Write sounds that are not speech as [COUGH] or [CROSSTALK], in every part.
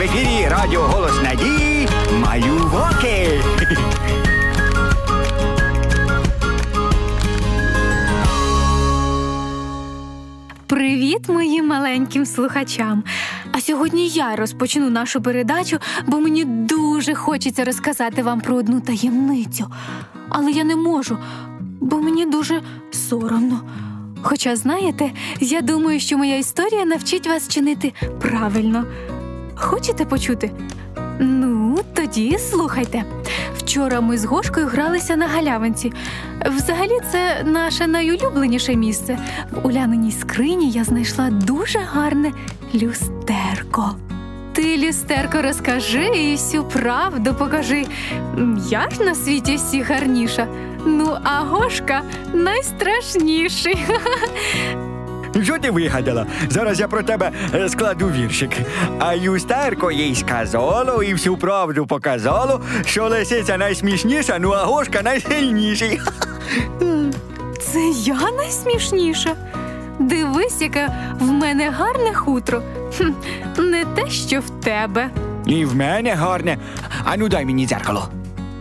В ефірі Радіо Голос Надії Малюваки. Привіт моїм маленьким слухачам! А сьогодні я розпочну нашу передачу, бо мені дуже хочеться розказати вам про одну таємницю. Але я не можу, бо мені дуже соромно. Хоча, знаєте, я думаю, що моя історія навчить вас чинити правильно. Хочете почути? Ну, тоді слухайте. Вчора ми з Гошкою гралися на галявинці. Взагалі, це наше найулюбленіше місце. В уляниній скрині я знайшла дуже гарне люстерко. Ти, люстерко, розкажи і всю правду покажи. Я ж на світі всі гарніша. Ну, а Гошка найстрашніший. [LAUGHS] Що ти вигадала? Зараз я про тебе е, складу віршик. А юстерко їй сказало і всю правду показало, що лисиця найсмішніша, ну а гошка найсильніший. [LAUGHS] Це я найсмішніша. Дивись, яке в мене гарне хутро. Хм, не те, що в тебе. І в мене гарне. А ну дай мені дзеркало.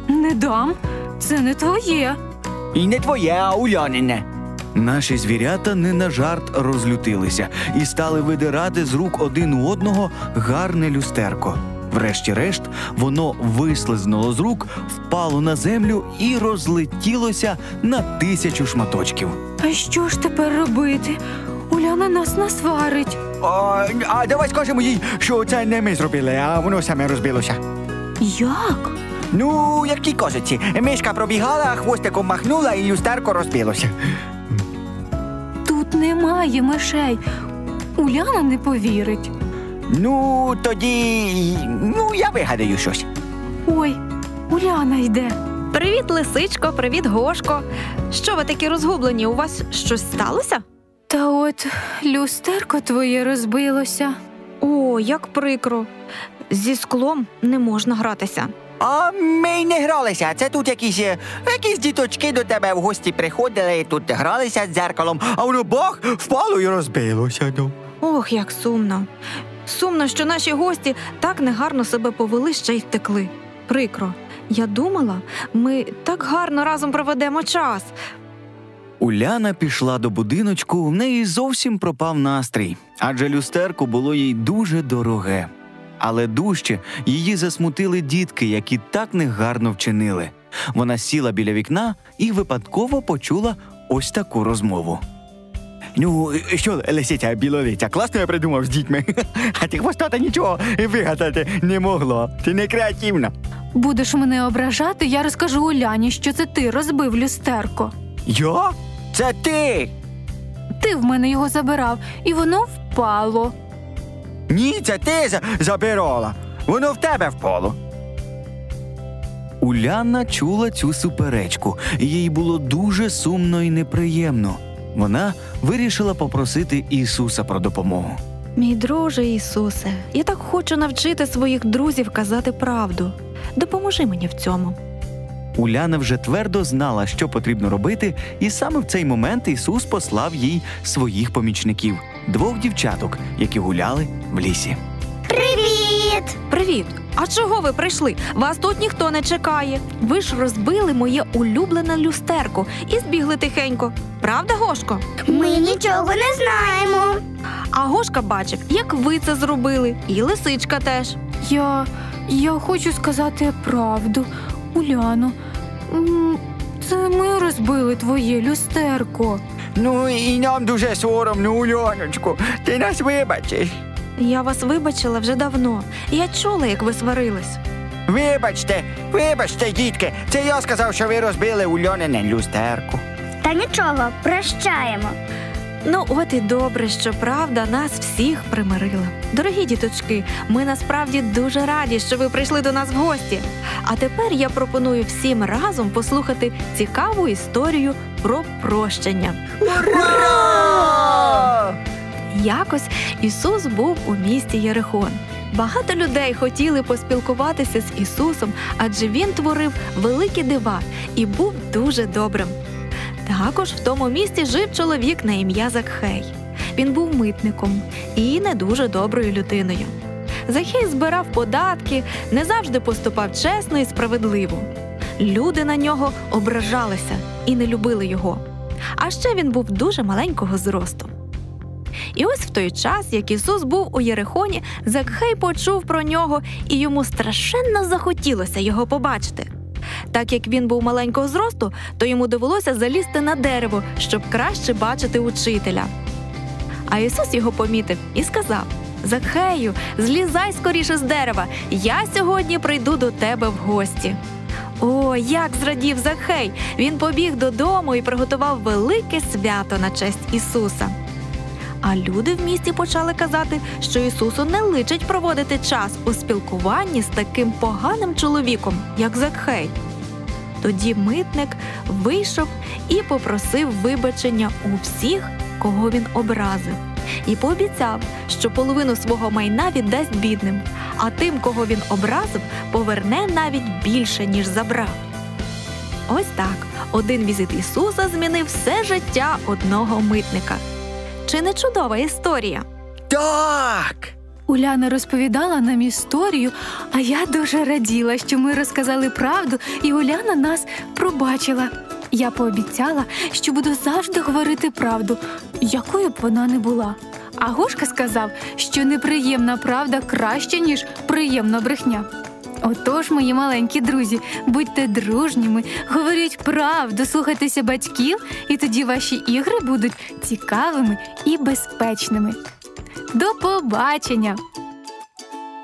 Не дам. Це не твоє. І не твоє, а Улянине. Наші звірята не на жарт розлютилися і стали видирати з рук один у одного гарне люстерко. Врешті-решт, воно вислизнуло з рук, впало на землю і розлетілося на тисячу шматочків. А що ж тепер робити? Уляна нас насварить. А, а давай скажемо їй, що це не ми зробили, а воно саме розбилося. Як? Ну, як ті козиці. Мишка пробігала, хвостиком махнула і люстерко розбилося. Тут немає мишей. Уляна не повірить. Ну, тоді. Ну, я вигадаю щось. Ой, Уляна йде. Привіт, лисичко, привіт, Гошко. Що ви такі розгублені? У вас щось сталося? Та от люстерко твоє розбилося. О, як прикро. Зі склом не можна гратися. А ми й не гралися. Це тут якісь, е, якісь діточки до тебе в гості приходили, тут гралися з дзеркалом, а воно бах, впало і розбилося. Ну. Ох, як сумно. Сумно, що наші гості так негарно себе повели, ще й втекли. Прикро. Я думала, ми так гарно разом проведемо час. Уляна пішла до будиночку, в неї зовсім пропав настрій, адже люстерко було їй дуже дороге. Але дужче її засмутили дітки, які так негарно вчинили. Вона сіла біля вікна і випадково почула ось таку розмову. Ну, що, лисиця білолиця, класно я придумав з дітьми. [LAUGHS] А ти хвостата нічого вигадати не могло. Ти не креативна. Будеш мене ображати, я розкажу Уляні, що це ти розбив люстерко. Я? Це ти. Ти в мене його забирав, і воно впало. Ні, це ти за- забирала. Воно в тебе впало. Уляна чула цю суперечку, і їй було дуже сумно і неприємно. Вона вирішила попросити Ісуса про допомогу. Мій друже Ісусе, я так хочу навчити своїх друзів казати правду. Допоможи мені в цьому. Уляна вже твердо знала, що потрібно робити, і саме в цей момент Ісус послав їй своїх помічників двох дівчаток, які гуляли в лісі. Привіт! Привіт! А чого ви прийшли? Вас тут ніхто не чекає. Ви ж розбили моє улюблене люстерко і збігли тихенько. Правда, Гошко? Ми нічого не знаємо. А Гошка бачив, як ви це зробили, і лисичка теж. Я. я хочу сказати правду. Уляно, це ми розбили твоє люстерко. Ну і нам дуже соромно, Ульоночку. Ти нас вибачиш. Я вас вибачила вже давно. Я чула, як ви сварились. Вибачте, вибачте, дітки. Це я сказав, що ви розбили Ульонине люстерку. Та нічого, прощаємо. Ну, от і добре, що правда нас всіх примирила. Дорогі діточки, ми насправді дуже раді, що ви прийшли до нас в гості. А тепер я пропоную всім разом послухати цікаву історію про прощення. Ура! Якось Ісус був у місті Єрихон. Багато людей хотіли поспілкуватися з Ісусом, адже Він творив великі дива і був дуже добрим. Також в тому місті жив чоловік на ім'я Закхей. Він був митником і не дуже доброю людиною. Захей збирав податки, не завжди поступав чесно і справедливо. Люди на нього ображалися і не любили його. А ще він був дуже маленького зросту. І ось в той час, як Ісус був у Єрихоні, Закхей почув про нього, і йому страшенно захотілося його побачити. Так як він був маленького зросту, то йому довелося залізти на дерево, щоб краще бачити учителя. А Ісус його помітив і сказав: Закхею, злізай скоріше з дерева, я сьогодні прийду до тебе в гості. О, як зрадів Захей! Він побіг додому і приготував велике свято на честь Ісуса. А люди в місті почали казати, що Ісусу не личить проводити час у спілкуванні з таким поганим чоловіком, як Закхей. Тоді митник вийшов і попросив вибачення у всіх, кого він образив, і пообіцяв, що половину свого майна віддасть бідним, а тим, кого він образив, поверне навіть більше, ніж забрав. Ось так один візит Ісуса змінив все життя одного митника. Чи не чудова історія? Так. Уляна розповідала нам історію, а я дуже раділа, що ми розказали правду, і Уляна нас пробачила. Я пообіцяла, що буду завжди говорити правду, якою б вона не була. А Гошка сказав, що неприємна правда краще, ніж приємна брехня. Отож, мої маленькі друзі, будьте дружніми, говоріть правду, слухайтеся батьків, і тоді ваші ігри будуть цікавими і безпечними. До побачення!